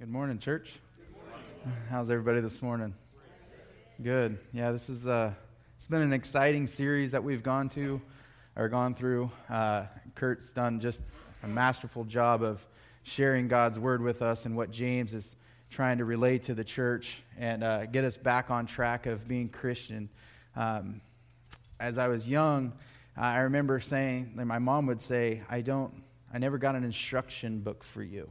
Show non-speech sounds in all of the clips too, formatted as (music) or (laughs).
Good morning, church. How's everybody this morning? Good. Yeah, this is uh, it's been an exciting series that we've gone to or gone through. Uh, Kurt's done just a masterful job of sharing God's word with us and what James is trying to relate to the church and uh, get us back on track of being Christian. Um, as I was young, I remember saying, like my mom would say, "I don't, I never got an instruction book for you,"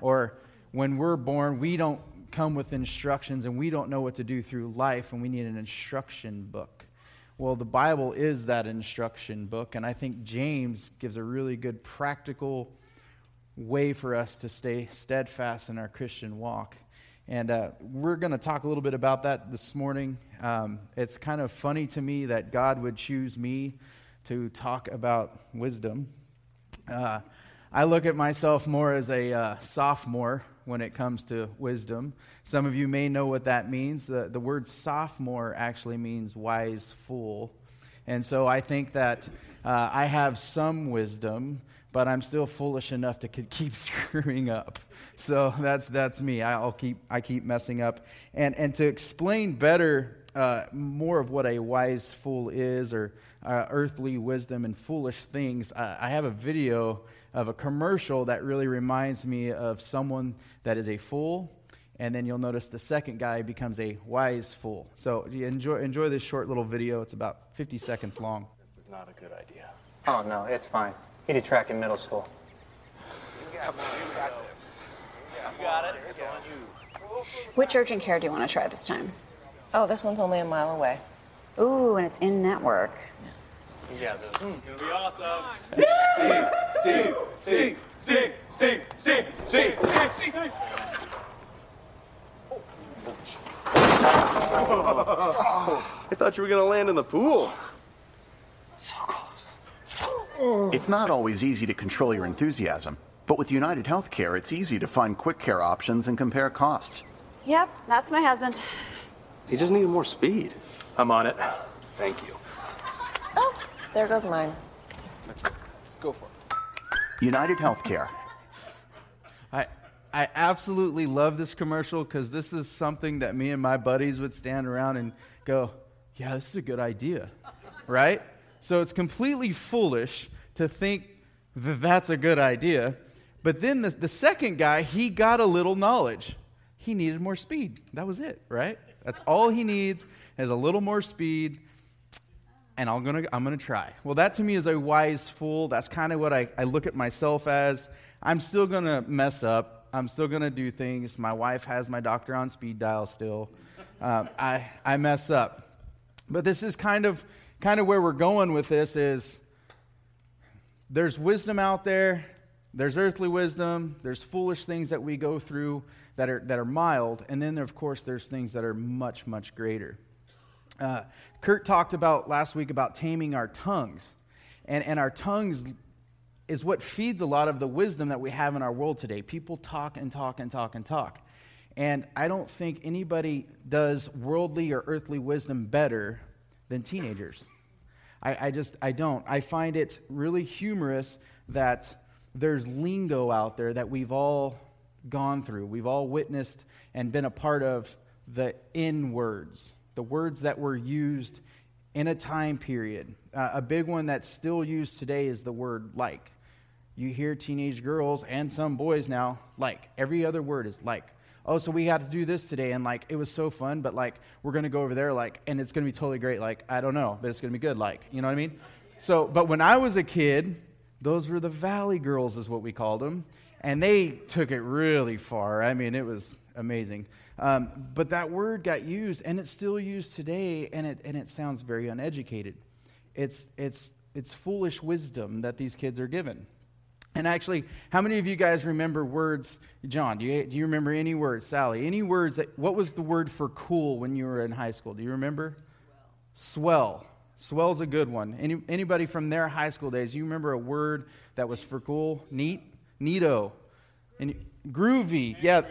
or when we're born, we don't come with instructions and we don't know what to do through life and we need an instruction book. Well, the Bible is that instruction book, and I think James gives a really good practical way for us to stay steadfast in our Christian walk. And uh, we're going to talk a little bit about that this morning. Um, it's kind of funny to me that God would choose me to talk about wisdom. Uh, I look at myself more as a uh, sophomore when it comes to wisdom. Some of you may know what that means. The, the word sophomore actually means wise fool. And so I think that uh, I have some wisdom, but I'm still foolish enough to keep (laughs) screwing up. So that's, that's me. I'll keep, I keep messing up. And, and to explain better uh, more of what a wise fool is or uh, earthly wisdom and foolish things, I have a video of a commercial that really reminds me of someone that is a fool. And then you'll notice the second guy becomes a wise fool. So enjoy, enjoy this short little video. It's about 50 seconds long. This is not a good idea. Oh, no, it's fine. He did track in middle school. You got, you got this. You got it. It's on you. Which urgent care do you want to try this time? Oh, this one's only a mile away. Ooh, and it's in network. Yeah, this. Hmm. It's gonna be awesome. Steve, Steve, Steve, Steve, Steve, Steve, Steve. I thought you were gonna land in the pool. So close. It's not always easy to control your enthusiasm, but with United Healthcare, it's easy to find quick care options and compare costs. Yep, that's my husband. He just needed more speed. I'm on it. Thank you. There goes mine. Go for it. United Healthcare. I, I absolutely love this commercial because this is something that me and my buddies would stand around and go, yeah, this is a good idea, right? So it's completely foolish to think that that's a good idea. But then the, the second guy, he got a little knowledge. He needed more speed. That was it, right? That's all he needs is a little more speed and I'm gonna, I'm gonna try. Well, that to me is a wise fool. That's kind of what I, I look at myself as. I'm still gonna mess up. I'm still gonna do things. My wife has my doctor on speed dial still. Um, I, I mess up. But this is kind of, kind of where we're going with this is there's wisdom out there. There's earthly wisdom. There's foolish things that we go through that are, that are mild. And then, of course, there's things that are much, much greater. Uh, Kurt talked about last week about taming our tongues. And, and our tongues is what feeds a lot of the wisdom that we have in our world today. People talk and talk and talk and talk. And I don't think anybody does worldly or earthly wisdom better than teenagers. I, I just, I don't. I find it really humorous that there's lingo out there that we've all gone through. We've all witnessed and been a part of the in words the words that were used in a time period. Uh, a big one that's still used today is the word like. You hear teenage girls and some boys now like. Every other word is like. Oh, so we got to do this today, and like it was so fun, but like we're gonna go over there, like, and it's gonna be totally great. Like, I don't know, but it's gonna be good, like, you know what I mean? So, but when I was a kid, those were the Valley Girls, is what we called them, and they took it really far. I mean, it was amazing. Um, but that word got used, and it's still used today, and it, and it sounds very uneducated. It's, it's, it's foolish wisdom that these kids are given. And actually, how many of you guys remember words? John, do you, do you remember any words? Sally, any words? That, what was the word for cool when you were in high school? Do you remember? Swell. Swell's a good one. Any, anybody from their high school days, you remember a word that was for cool? Neat? Neato. And groovy. Yeah.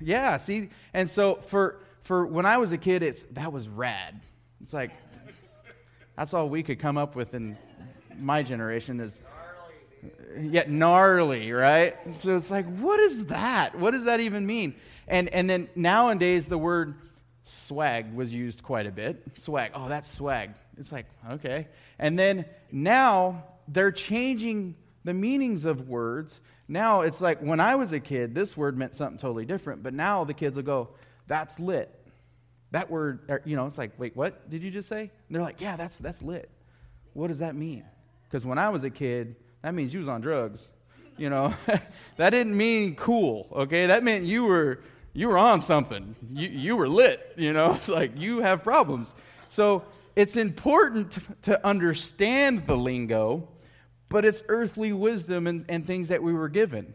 Yeah, see? And so for, for when I was a kid, it's, that was rad. It's like, that's all we could come up with in my generation is yet gnarly, right? So it's like, what is that? What does that even mean? And, and then nowadays, the word swag was used quite a bit. Swag, oh, that's swag. It's like, okay. And then now they're changing the meanings of words. Now it's like when I was a kid, this word meant something totally different, but now the kids will go, that's lit. That word, or, you know, it's like, wait, what did you just say? And they're like, yeah, that's, that's lit. What does that mean? Because when I was a kid, that means you was on drugs. You know, (laughs) that didn't mean cool, okay? That meant you were you were on something. You, you were lit, you know, (laughs) like you have problems. So it's important to understand the lingo, but it's earthly wisdom and, and things that we were given.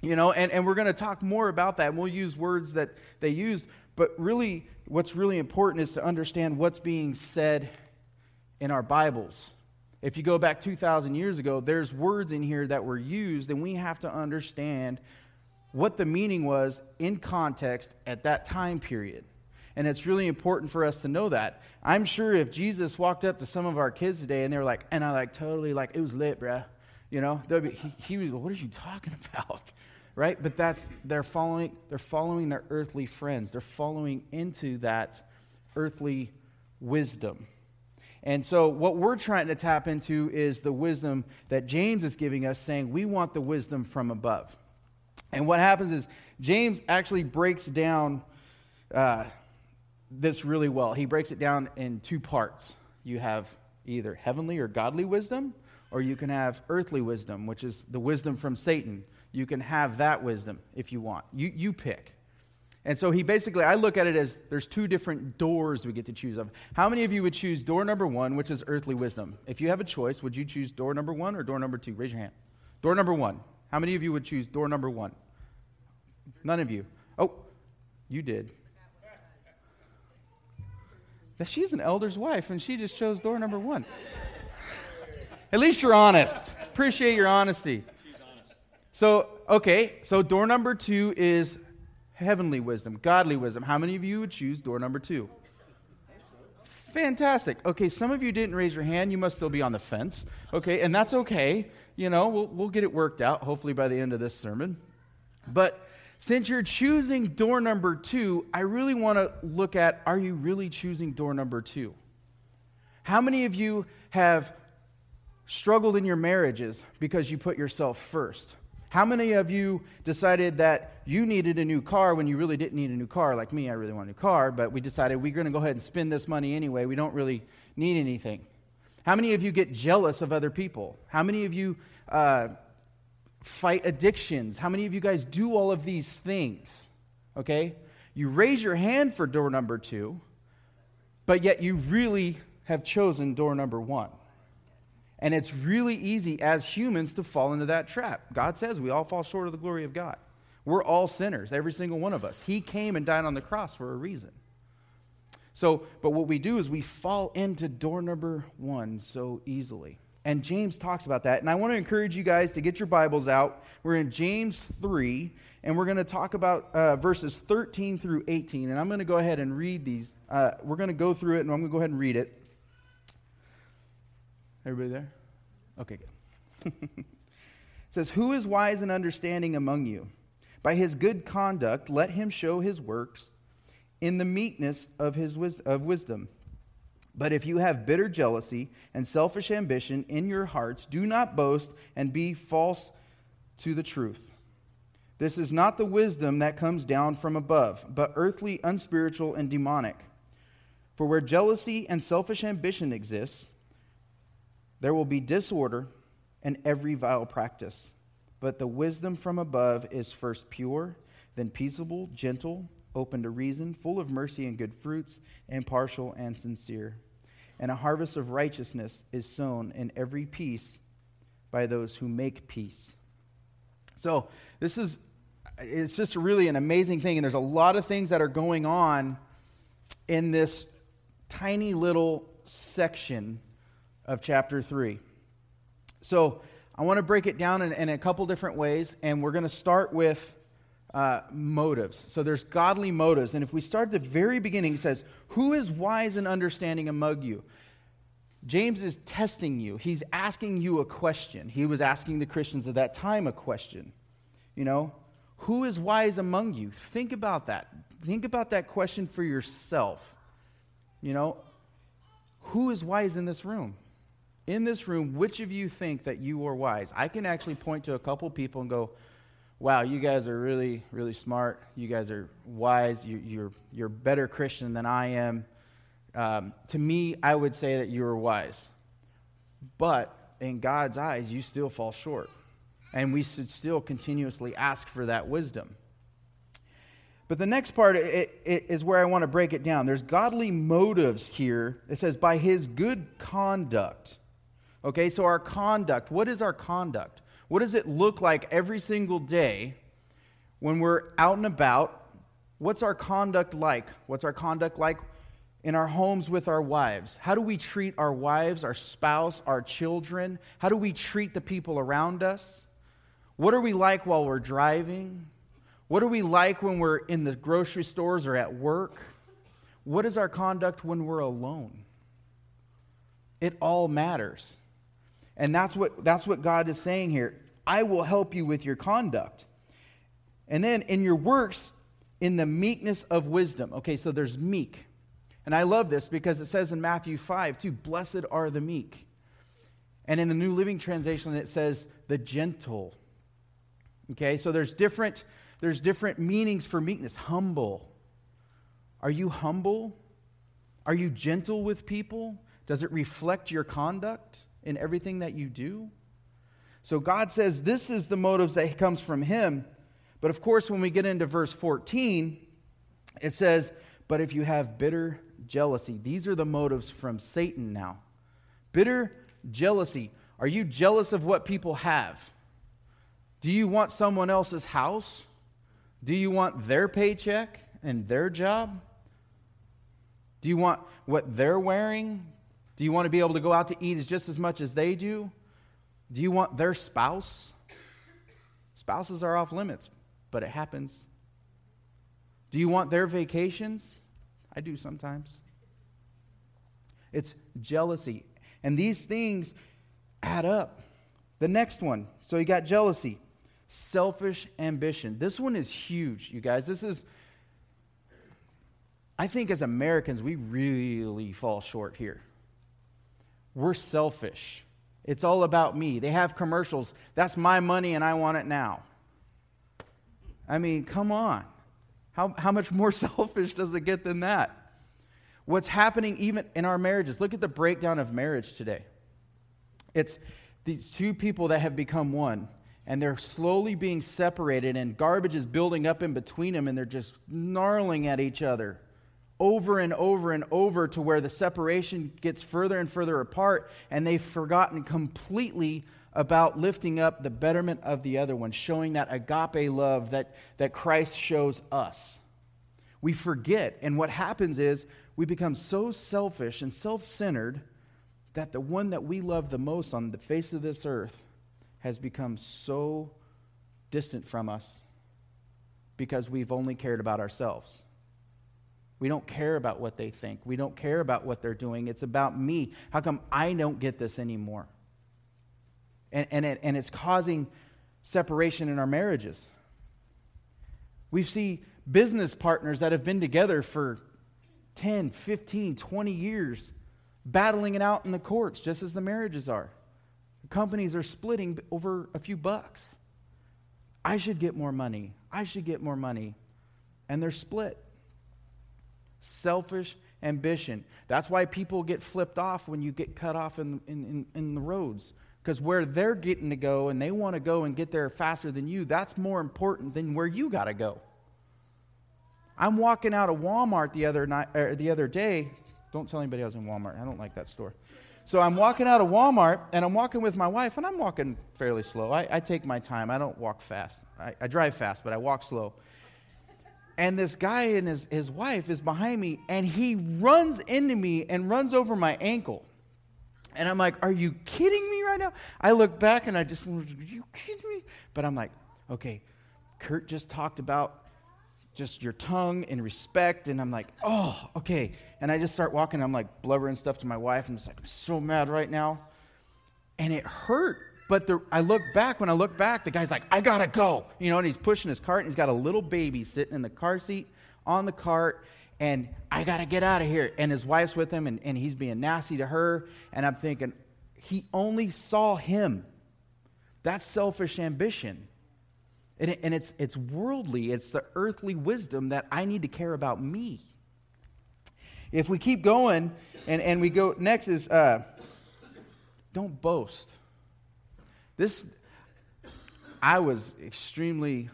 You know, and, and we're going to talk more about that, and we'll use words that they used, but really, what's really important is to understand what's being said in our Bibles. If you go back 2,000 years ago, there's words in here that were used, and we have to understand what the meaning was in context at that time period. And it's really important for us to know that. I'm sure if Jesus walked up to some of our kids today and they were like, and I like totally like, it was lit, bruh. You know, be, he, he was, what are you talking (laughs) about? Right? But that's, they're following, they're following their earthly friends. They're following into that earthly wisdom. And so, what we're trying to tap into is the wisdom that James is giving us, saying we want the wisdom from above. And what happens is James actually breaks down uh, this really well. He breaks it down in two parts. You have either heavenly or godly wisdom, or you can have earthly wisdom, which is the wisdom from Satan. You can have that wisdom if you want. You, you pick. And so he basically, I look at it as there's two different doors we get to choose of. How many of you would choose door number one, which is earthly wisdom? If you have a choice, would you choose door number one or door number two? Raise your hand. Door number one. How many of you would choose door number one? None of you. Oh, you did. That she's an elder's wife and she just chose door number one. At least you're honest. Appreciate your honesty. So, okay, so door number two is heavenly wisdom, godly wisdom. How many of you would choose door number two? Fantastic. Okay, some of you didn't raise your hand. You must still be on the fence. Okay, and that's okay. You know, we'll, we'll get it worked out, hopefully, by the end of this sermon. But since you're choosing door number two, I really want to look at are you really choosing door number two? How many of you have struggled in your marriages because you put yourself first? How many of you decided that you needed a new car when you really didn't need a new car? Like me, I really want a new car, but we decided we're going to go ahead and spend this money anyway. We don't really need anything. How many of you get jealous of other people? How many of you uh, fight addictions? How many of you guys do all of these things? Okay? You raise your hand for door number two, but yet you really have chosen door number one. And it's really easy as humans to fall into that trap. God says we all fall short of the glory of God. We're all sinners, every single one of us. He came and died on the cross for a reason. So, but what we do is we fall into door number one so easily. And James talks about that. And I want to encourage you guys to get your Bibles out. We're in James 3, and we're going to talk about uh, verses 13 through 18. And I'm going to go ahead and read these. Uh, we're going to go through it, and I'm going to go ahead and read it. Everybody there? Okay, good. (laughs) it says, Who is wise and understanding among you? By his good conduct, let him show his works in the meekness of, his wis- of wisdom. But if you have bitter jealousy and selfish ambition in your hearts, do not boast and be false to the truth. This is not the wisdom that comes down from above, but earthly, unspiritual, and demonic. For where jealousy and selfish ambition exists, there will be disorder and every vile practice. But the wisdom from above is first pure, then peaceable, gentle open to reason, full of mercy and good fruits, impartial and sincere. And a harvest of righteousness is sown in every peace by those who make peace. So, this is it's just really an amazing thing and there's a lot of things that are going on in this tiny little section of chapter 3. So, I want to break it down in, in a couple different ways, and we're going to start with uh, motives. So there's godly motives. And if we start at the very beginning, it says, Who is wise and understanding among you? James is testing you. He's asking you a question. He was asking the Christians of that time a question. You know, who is wise among you? Think about that. Think about that question for yourself. You know, who is wise in this room? In this room, which of you think that you are wise? I can actually point to a couple people and go, wow, you guys are really, really smart. You guys are wise. You, are you're, you're better Christian than I am. Um, to me, I would say that you are wise. But in God's eyes, you still fall short. And we should still continuously ask for that wisdom. But the next part it, it is where I want to break it down. There's godly motives here. It says, by his good conduct. Okay, so our conduct, what is our conduct? What does it look like every single day when we're out and about? What's our conduct like? What's our conduct like in our homes with our wives? How do we treat our wives, our spouse, our children? How do we treat the people around us? What are we like while we're driving? What are we like when we're in the grocery stores or at work? What is our conduct when we're alone? It all matters. And that's what, that's what God is saying here. I will help you with your conduct. And then in your works, in the meekness of wisdom. Okay, so there's meek. And I love this because it says in Matthew 5, too, blessed are the meek. And in the New Living Translation, it says the gentle. Okay, so there's different there's different meanings for meekness. Humble. Are you humble? Are you gentle with people? Does it reflect your conduct in everything that you do? So God says this is the motives that comes from him. But of course, when we get into verse 14, it says, But if you have bitter jealousy, these are the motives from Satan now. Bitter jealousy. Are you jealous of what people have? Do you want someone else's house? Do you want their paycheck and their job? Do you want what they're wearing? Do you want to be able to go out to eat as just as much as they do? Do you want their spouse? Spouses are off limits, but it happens. Do you want their vacations? I do sometimes. It's jealousy. And these things add up. The next one. So you got jealousy selfish ambition. This one is huge, you guys. This is, I think as Americans, we really fall short here. We're selfish. It's all about me. They have commercials. That's my money and I want it now. I mean, come on. How, how much more (laughs) selfish does it get than that? What's happening even in our marriages? Look at the breakdown of marriage today. It's these two people that have become one and they're slowly being separated, and garbage is building up in between them, and they're just gnarling at each other over and over and over to where the separation gets further and further apart, and they've forgotten completely about lifting up the betterment of the other one, showing that agape love that, that Christ shows us. We forget, and what happens is we become so selfish and self centered that the one that we love the most on the face of this earth has become so distant from us because we've only cared about ourselves. We don't care about what they think. We don't care about what they're doing. It's about me. How come I don't get this anymore? And, and, it, and it's causing separation in our marriages. We see business partners that have been together for 10, 15, 20 years battling it out in the courts, just as the marriages are. Companies are splitting over a few bucks. I should get more money. I should get more money. And they're split. Selfish ambition. That's why people get flipped off when you get cut off in, in, in, in the roads. Because where they're getting to go and they want to go and get there faster than you, that's more important than where you got to go. I'm walking out of Walmart the other night, er, the other day. Don't tell anybody I was in Walmart. I don't like that store. So I'm walking out of Walmart and I'm walking with my wife, and I'm walking fairly slow. I, I take my time, I don't walk fast. I, I, drive fast, but I walk slow. And this guy and his, his wife is behind me, and he runs into me and runs over my ankle. And I'm like, Are you kidding me right now? I look back and I just, Are you kidding me? But I'm like, Okay, Kurt just talked about just your tongue in respect. And I'm like, oh, okay. And I just start walking. I'm like blubbering stuff to my wife. I'm just like, I'm so mad right now. And it hurt. But the, I look back, when I look back, the guy's like, I gotta go. You know, and he's pushing his cart, and he's got a little baby sitting in the car seat on the cart, and I gotta get out of here. And his wife's with him, and, and he's being nasty to her. And I'm thinking, he only saw him. That's selfish ambition. And, it, and it's, it's worldly, it's the earthly wisdom that I need to care about me. If we keep going, and, and we go, next is uh, don't boast. This, I was extremely,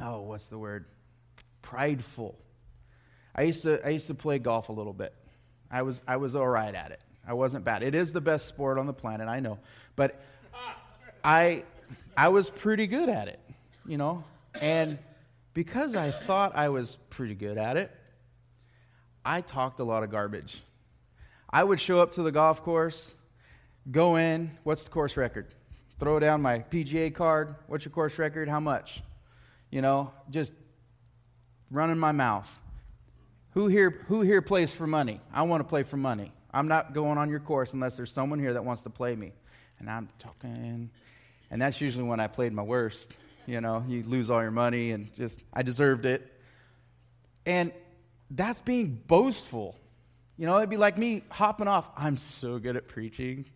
oh, what's the word? Prideful. I used to, I used to play golf a little bit. I was, I was all right at it. I wasn't bad. It is the best sport on the planet, I know. But I, I was pretty good at it, you know? And because I thought I was pretty good at it, I talked a lot of garbage. I would show up to the golf course, go in, what's the course record? Throw down my PGA card. What's your course record? How much? You know, just running my mouth. Who here, who here plays for money? I want to play for money. I'm not going on your course unless there's someone here that wants to play me. And I'm talking. And that's usually when I played my worst. You know, you lose all your money and just, I deserved it. And that's being boastful. You know, it'd be like me hopping off. I'm so good at preaching.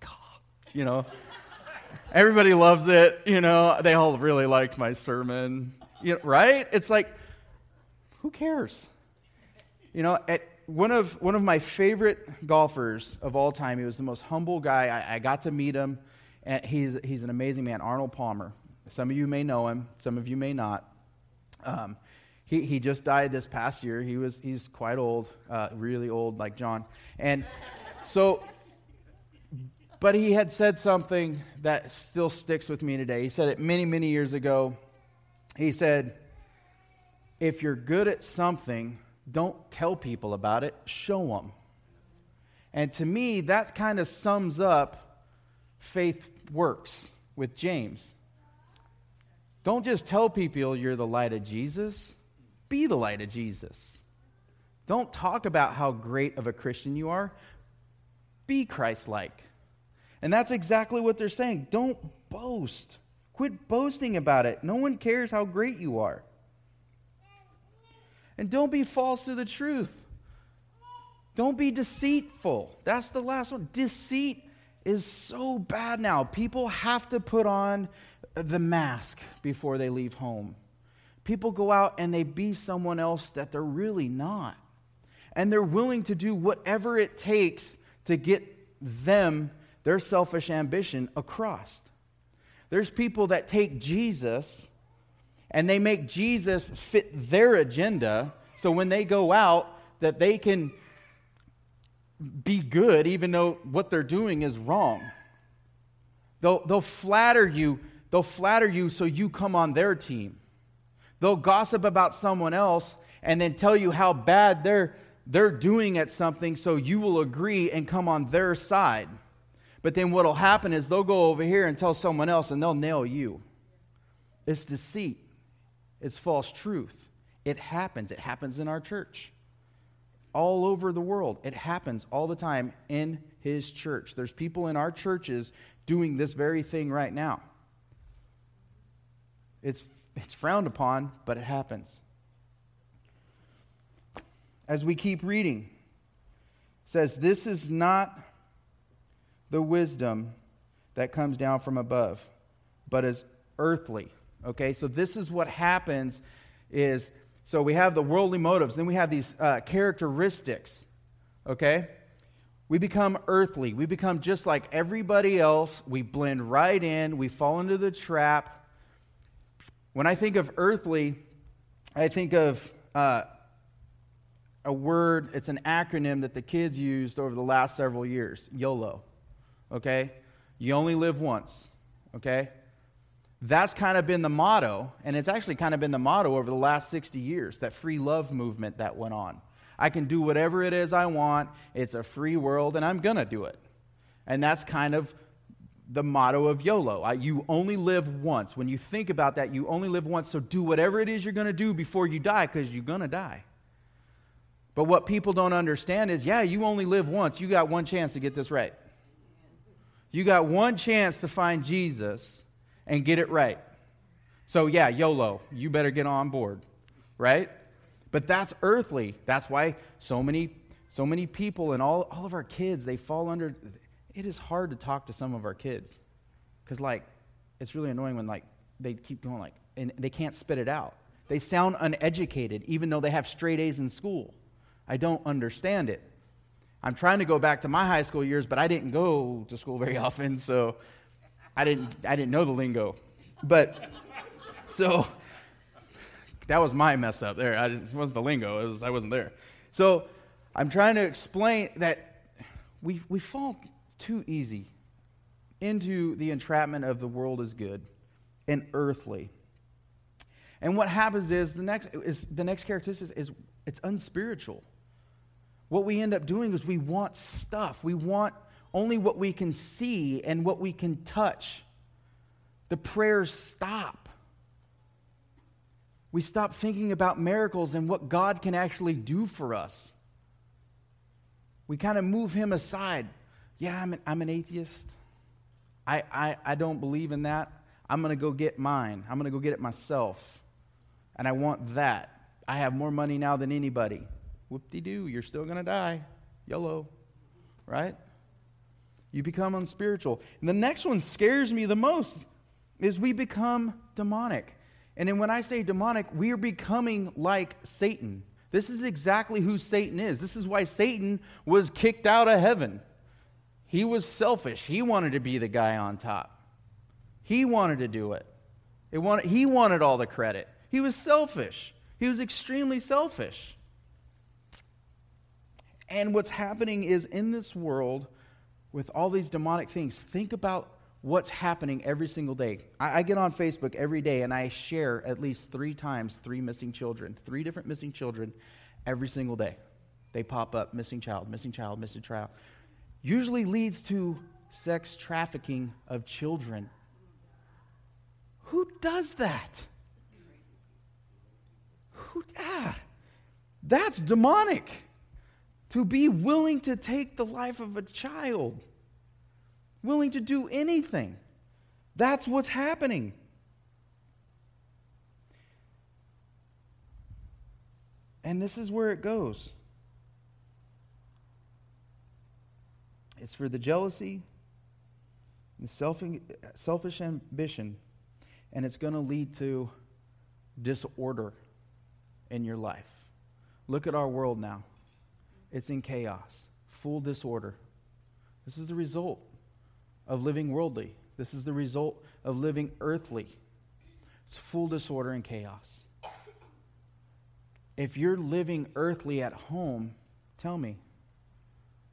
God, (laughs) you know. Everybody loves it, you know. They all really liked my sermon, you know, right? It's like, who cares? You know, at one of one of my favorite golfers of all time. He was the most humble guy. I, I got to meet him, and he's he's an amazing man. Arnold Palmer. Some of you may know him. Some of you may not. Um, he, he just died this past year. He was he's quite old, uh, really old, like John. And so but he had said something that still sticks with me today. He said it many, many years ago. He said, If you're good at something, don't tell people about it, show them. And to me, that kind of sums up faith works with James. Don't just tell people you're the light of Jesus, be the light of Jesus. Don't talk about how great of a Christian you are, be Christ like. And that's exactly what they're saying. Don't boast. Quit boasting about it. No one cares how great you are. And don't be false to the truth. Don't be deceitful. That's the last one. Deceit is so bad now. People have to put on the mask before they leave home. People go out and they be someone else that they're really not. And they're willing to do whatever it takes to get them their selfish ambition across. There's people that take Jesus and they make Jesus fit their agenda so when they go out that they can be good even though what they're doing is wrong. They'll, they'll flatter you, they'll flatter you so you come on their team. They'll gossip about someone else and then tell you how bad they're, they're doing at something so you will agree and come on their side. But then what will happen is they'll go over here and tell someone else and they'll nail you. It's deceit, it's false truth. It happens. It happens in our church. All over the world. It happens all the time in his church. There's people in our churches doing this very thing right now. It's, it's frowned upon, but it happens. As we keep reading, says, This is not the wisdom that comes down from above, but is earthly. Okay, so this is what happens is so we have the worldly motives, then we have these uh, characteristics. Okay? We become earthly. We become just like everybody else. We blend right in. We fall into the trap. When I think of earthly, I think of uh, a word, it's an acronym that the kids used over the last several years YOLO okay? You only live once, okay? That's kind of been the motto, and it's actually kind of been the motto over the last 60 years, that free love movement that went on. I can do whatever it is I want, it's a free world, and I'm going to do it. And that's kind of the motto of YOLO. I, you only live once. When you think about that, you only live once. So do whatever it is you're going to do before you die because you're going to die. But what people don't understand is yeah, you only live once. You got one chance to get this right. You got one chance to find Jesus and get it right. So, yeah, YOLO, you better get on board, right? But that's earthly. That's why so many, so many people and all, all of our kids, they fall under. It is hard to talk to some of our kids because, like, it's really annoying when, like, they keep going, like, and they can't spit it out. They sound uneducated, even though they have straight A's in school. I don't understand it. I'm trying to go back to my high school years, but I didn't go to school very (laughs) often, so I didn't, I didn't know the lingo. But so that was my mess up there. I it wasn't the lingo, was, I wasn't there. So I'm trying to explain that we, we fall too easy into the entrapment of the world is good and earthly. And what happens is the next, is, the next characteristic is it's unspiritual. What we end up doing is we want stuff. We want only what we can see and what we can touch. The prayers stop. We stop thinking about miracles and what God can actually do for us. We kind of move Him aside. Yeah, I'm an, I'm an atheist. I, I, I don't believe in that. I'm going to go get mine. I'm going to go get it myself. And I want that. I have more money now than anybody. Whoop de doo, you're still going to die. YOLO. Right? You become unspiritual. And the next one scares me the most is we become demonic. And then when I say demonic, we are becoming like Satan. This is exactly who Satan is. This is why Satan was kicked out of heaven. He was selfish. He wanted to be the guy on top. He wanted to do it. it wanted, he wanted all the credit. He was selfish. He was extremely selfish. And what's happening is in this world, with all these demonic things, think about what's happening every single day. I, I, get on Facebook every day and I share at least three times three missing children, three different missing children every single day. They pop up missing child, missing child, missing child. Usually leads to sex trafficking of children. Who does that? Who, ah, that's demonic to be willing to take the life of a child, willing to do anything. That's what's happening. And this is where it goes. It's for the jealousy, the selfish ambition, and it's going to lead to disorder in your life. Look at our world now. It's in chaos, full disorder. This is the result of living worldly. This is the result of living earthly. It's full disorder and chaos. If you're living earthly at home, tell me,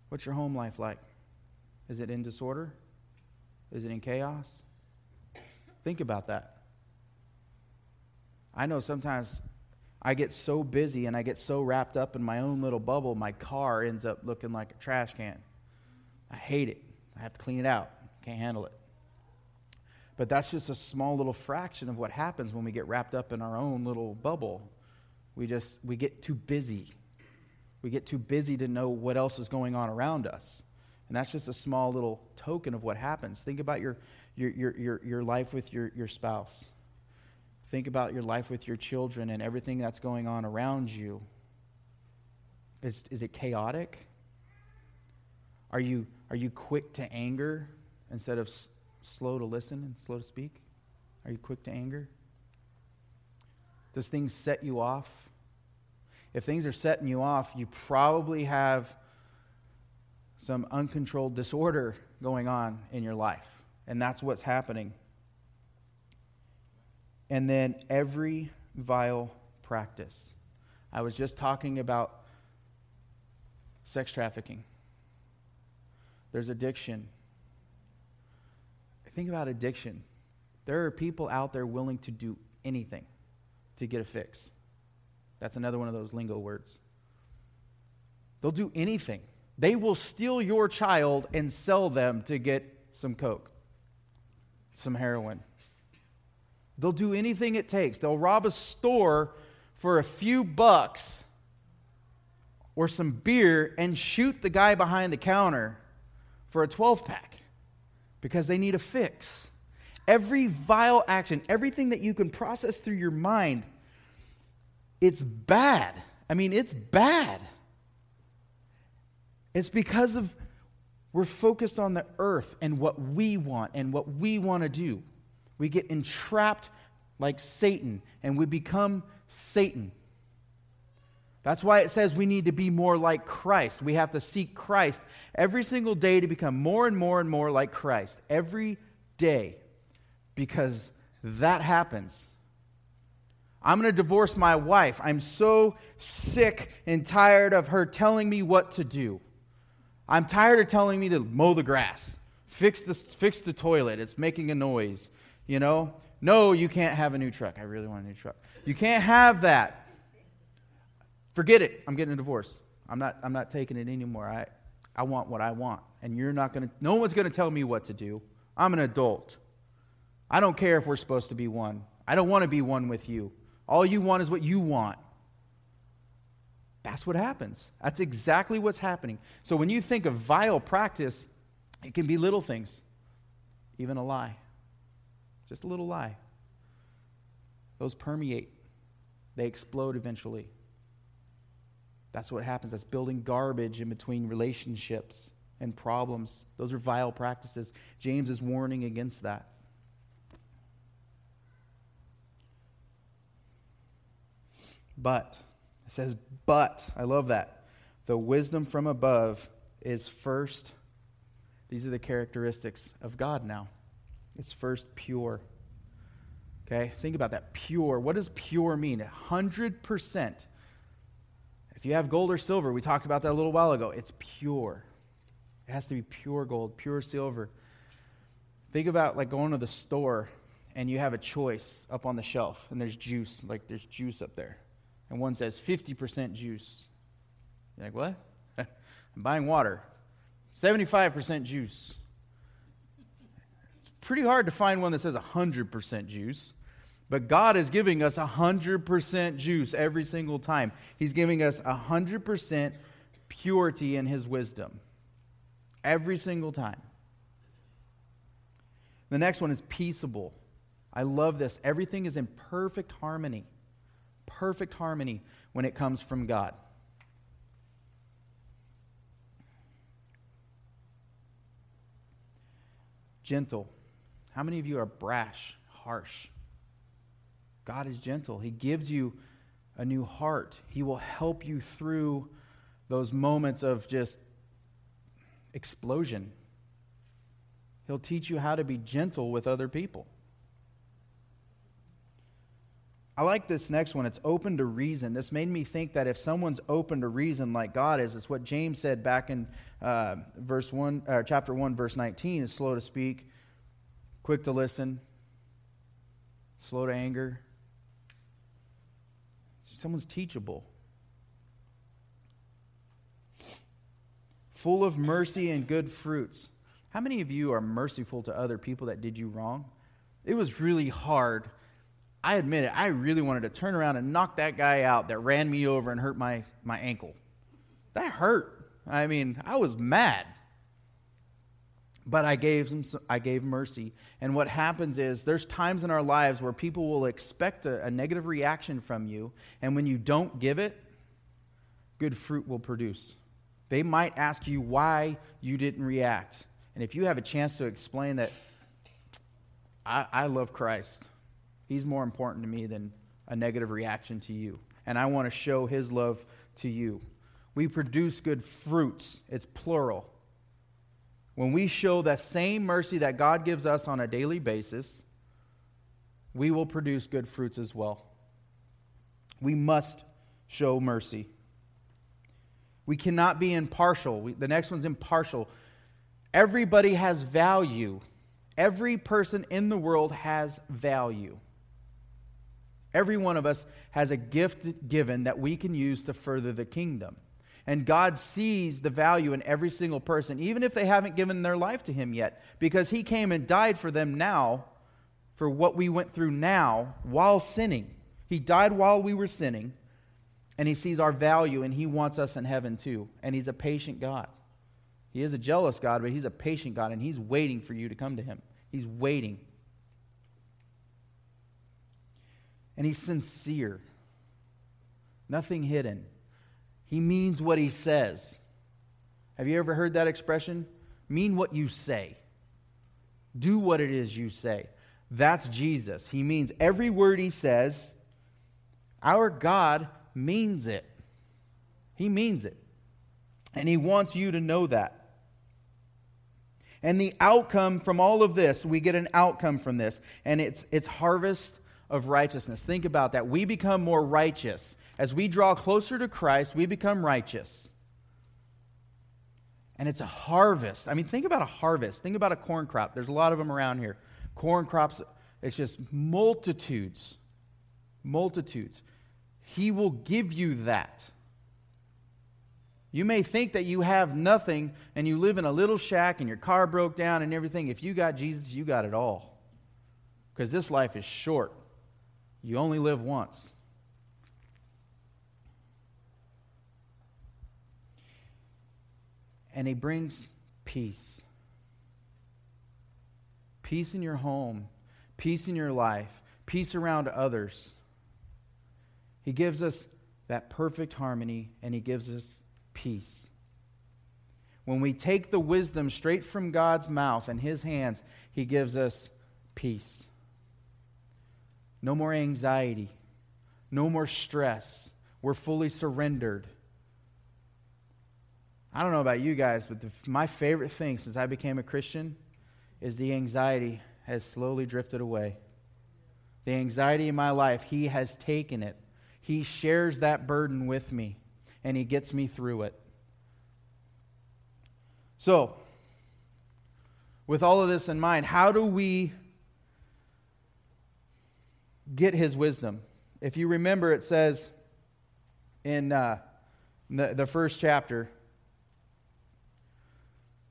what's your home life like? Is it in disorder? Is it in chaos? Think about that. I know sometimes I get so busy and I get so wrapped up in my own little bubble, my car ends up looking like a trash can. I hate it. I have to clean it out. Can't handle it. But that's just a small little fraction of what happens when we get wrapped up in our own little bubble. We just we get too busy. We get too busy to know what else is going on around us. And that's just a small little token of what happens. Think about your your your your, your life with your, your spouse. Think about your life with your children and everything that's going on around you. Is, is it chaotic? Are you, are you quick to anger instead of s- slow to listen and slow to speak? Are you quick to anger? Does things set you off? If things are setting you off, you probably have some uncontrolled disorder going on in your life. And that's what's happening and then every vile practice. I was just talking about sex trafficking. There's addiction. Think about addiction. There are people out there willing to do anything to get a fix. That's another one of those lingo words. They'll do anything. They will steal your child and sell them to get some coke. some heroin. They'll do anything it takes. They'll rob a store for a few bucks or some beer and shoot the guy behind the counter for a 12 pack because they need a fix. Every vile action, everything that you can process through your mind, it's bad. I mean, it's bad. It's because of we're focused on the earth and what we want and what we want to do. We get entrapped like Satan and we become Satan. That's why it says we need to be more like Christ. We have to seek Christ every single day to become more and more and more like Christ. Every day. Because that happens. I'm going to divorce my wife. I'm so sick and tired of her telling me what to do. I'm tired of telling me to mow the grass, fix the, fix the toilet. It's making a noise. You know? No, you can't have a new truck. I really want a new truck. You can't have that. Forget it. I'm getting a divorce. I'm not, I'm not taking it anymore. I, I want what I want. And you're not going to, no one's going to tell me what to do. I'm an adult. I don't care if we're supposed to be one. I don't want to be one with you. All you want is what you want. That's what happens. That's exactly what's happening. So when you think of vile practice, it can be little things, even a lie. Just a little lie. Those permeate, they explode eventually. That's what happens. That's building garbage in between relationships and problems. Those are vile practices. James is warning against that. But, it says, but, I love that. The wisdom from above is first, these are the characteristics of God now. It's first pure. Okay, think about that. Pure. What does pure mean? 100%. If you have gold or silver, we talked about that a little while ago, it's pure. It has to be pure gold, pure silver. Think about like going to the store and you have a choice up on the shelf and there's juice, like there's juice up there and one says 50% juice. You're like, what? (laughs) I'm buying water. 75% juice. Pretty hard to find one that says 100% juice. But God is giving us 100% juice every single time. He's giving us 100% purity in His wisdom. Every single time. The next one is peaceable. I love this. Everything is in perfect harmony perfect harmony when it comes from God. Gentle. How many of you are brash, harsh? God is gentle. He gives you a new heart. He will help you through those moments of just explosion. He'll teach you how to be gentle with other people. I like this next one. It's open to reason. This made me think that if someone's open to reason like God is, it's what James said back in uh, verse one, uh, chapter one, verse nineteen: is slow to speak, quick to listen, slow to anger. Someone's teachable, full of mercy and good fruits. How many of you are merciful to other people that did you wrong? It was really hard I admit it, I really wanted to turn around and knock that guy out that ran me over and hurt my, my ankle. That hurt. I mean, I was mad. But I gave him I gave mercy. And what happens is there's times in our lives where people will expect a, a negative reaction from you, and when you don't give it, good fruit will produce. They might ask you why you didn't react. And if you have a chance to explain that I, I love Christ, He's more important to me than a negative reaction to you. And I want to show His love to you. We produce good fruits, it's plural. When we show that same mercy that God gives us on a daily basis, we will produce good fruits as well. We must show mercy. We cannot be impartial. We, the next one's impartial. Everybody has value. Every person in the world has value. Every one of us has a gift given that we can use to further the kingdom. And God sees the value in every single person, even if they haven't given their life to Him yet, because He came and died for them now, for what we went through now while sinning. He died while we were sinning, and He sees our value, and He wants us in heaven too. And He's a patient God. He is a jealous God, but He's a patient God, and He's waiting for you to come to Him. He's waiting. And He's sincere, nothing hidden. He means what He says. Have you ever heard that expression? Mean what you say. Do what it is you say. That's Jesus. He means every word he says. Our God means it. He means it. And he wants you to know that. And the outcome from all of this, we get an outcome from this, and it's, it's harvest of righteousness. Think about that. We become more righteous. As we draw closer to Christ, we become righteous. And it's a harvest. I mean, think about a harvest. Think about a corn crop. There's a lot of them around here. Corn crops, it's just multitudes. Multitudes. He will give you that. You may think that you have nothing and you live in a little shack and your car broke down and everything. If you got Jesus, you got it all. Because this life is short. You only live once. And He brings peace peace in your home, peace in your life, peace around others. He gives us that perfect harmony and He gives us peace. When we take the wisdom straight from God's mouth and His hands, He gives us peace. No more anxiety, no more stress. We're fully surrendered. I don't know about you guys, but the, my favorite thing since I became a Christian is the anxiety has slowly drifted away. The anxiety in my life, He has taken it. He shares that burden with me, and He gets me through it. So, with all of this in mind, how do we get His wisdom? If you remember, it says in uh, the, the first chapter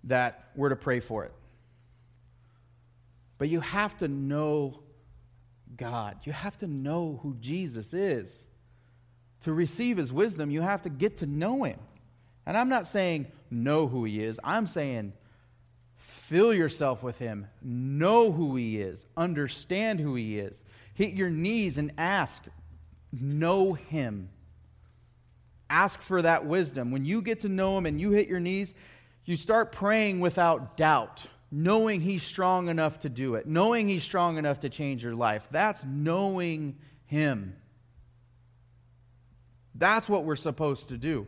that we're to pray for it. But you have to know God. You have to know who Jesus is. To receive his wisdom, you have to get to know him. And I'm not saying know who he is, I'm saying fill yourself with him, know who he is, understand who he is. Hit your knees and ask, know him. Ask for that wisdom. When you get to know him and you hit your knees, you start praying without doubt, knowing He's strong enough to do it, knowing He's strong enough to change your life. That's knowing Him. That's what we're supposed to do.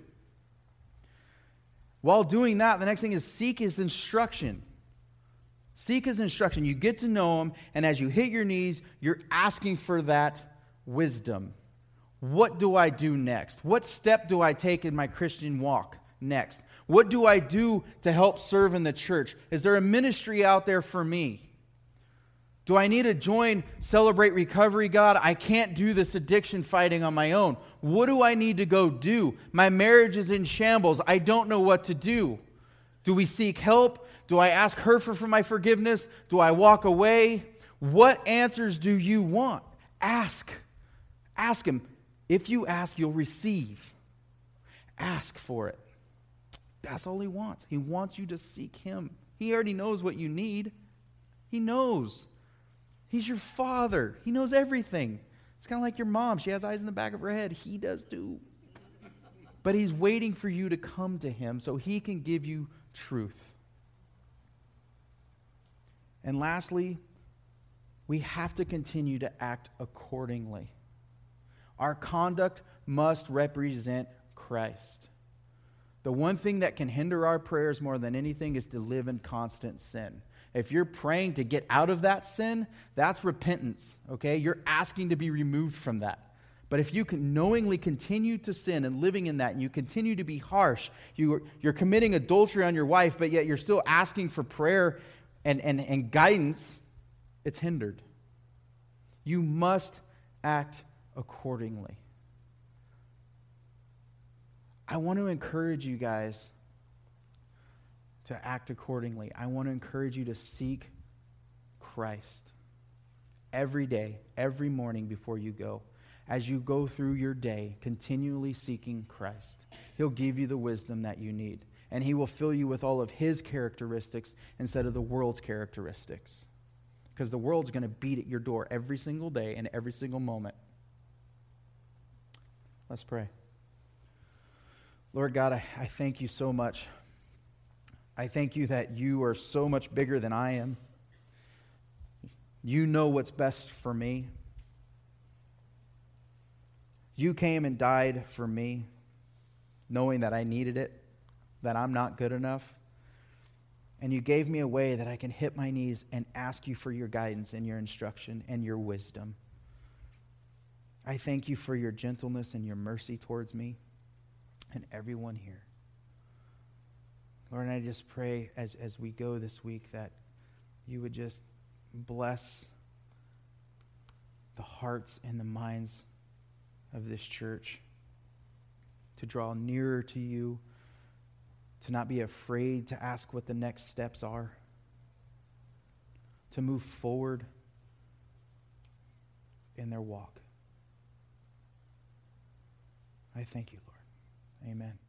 While doing that, the next thing is seek His instruction. Seek His instruction. You get to know Him, and as you hit your knees, you're asking for that wisdom. What do I do next? What step do I take in my Christian walk next? What do I do to help serve in the church? Is there a ministry out there for me? Do I need to join Celebrate Recovery, God? I can't do this addiction fighting on my own. What do I need to go do? My marriage is in shambles. I don't know what to do. Do we seek help? Do I ask her for, for my forgiveness? Do I walk away? What answers do you want? Ask. Ask Him. If you ask, you'll receive. Ask for it. That's all he wants. He wants you to seek him. He already knows what you need. He knows. He's your father. He knows everything. It's kind of like your mom. She has eyes in the back of her head. He does too. But he's waiting for you to come to him so he can give you truth. And lastly, we have to continue to act accordingly. Our conduct must represent Christ. The one thing that can hinder our prayers more than anything is to live in constant sin. If you're praying to get out of that sin, that's repentance, okay? You're asking to be removed from that. But if you can knowingly continue to sin and living in that, and you continue to be harsh, you, you're committing adultery on your wife, but yet you're still asking for prayer and, and, and guidance, it's hindered. You must act accordingly. I want to encourage you guys to act accordingly. I want to encourage you to seek Christ every day, every morning before you go. As you go through your day, continually seeking Christ, He'll give you the wisdom that you need. And He will fill you with all of His characteristics instead of the world's characteristics. Because the world's going to beat at your door every single day and every single moment. Let's pray. Lord God, I, I thank you so much. I thank you that you are so much bigger than I am. You know what's best for me. You came and died for me, knowing that I needed it, that I'm not good enough. And you gave me a way that I can hit my knees and ask you for your guidance and your instruction and your wisdom. I thank you for your gentleness and your mercy towards me and everyone here. Lord, and I just pray as, as we go this week that you would just bless the hearts and the minds of this church to draw nearer to you, to not be afraid to ask what the next steps are, to move forward in their walk. I thank you, Lord. Amen.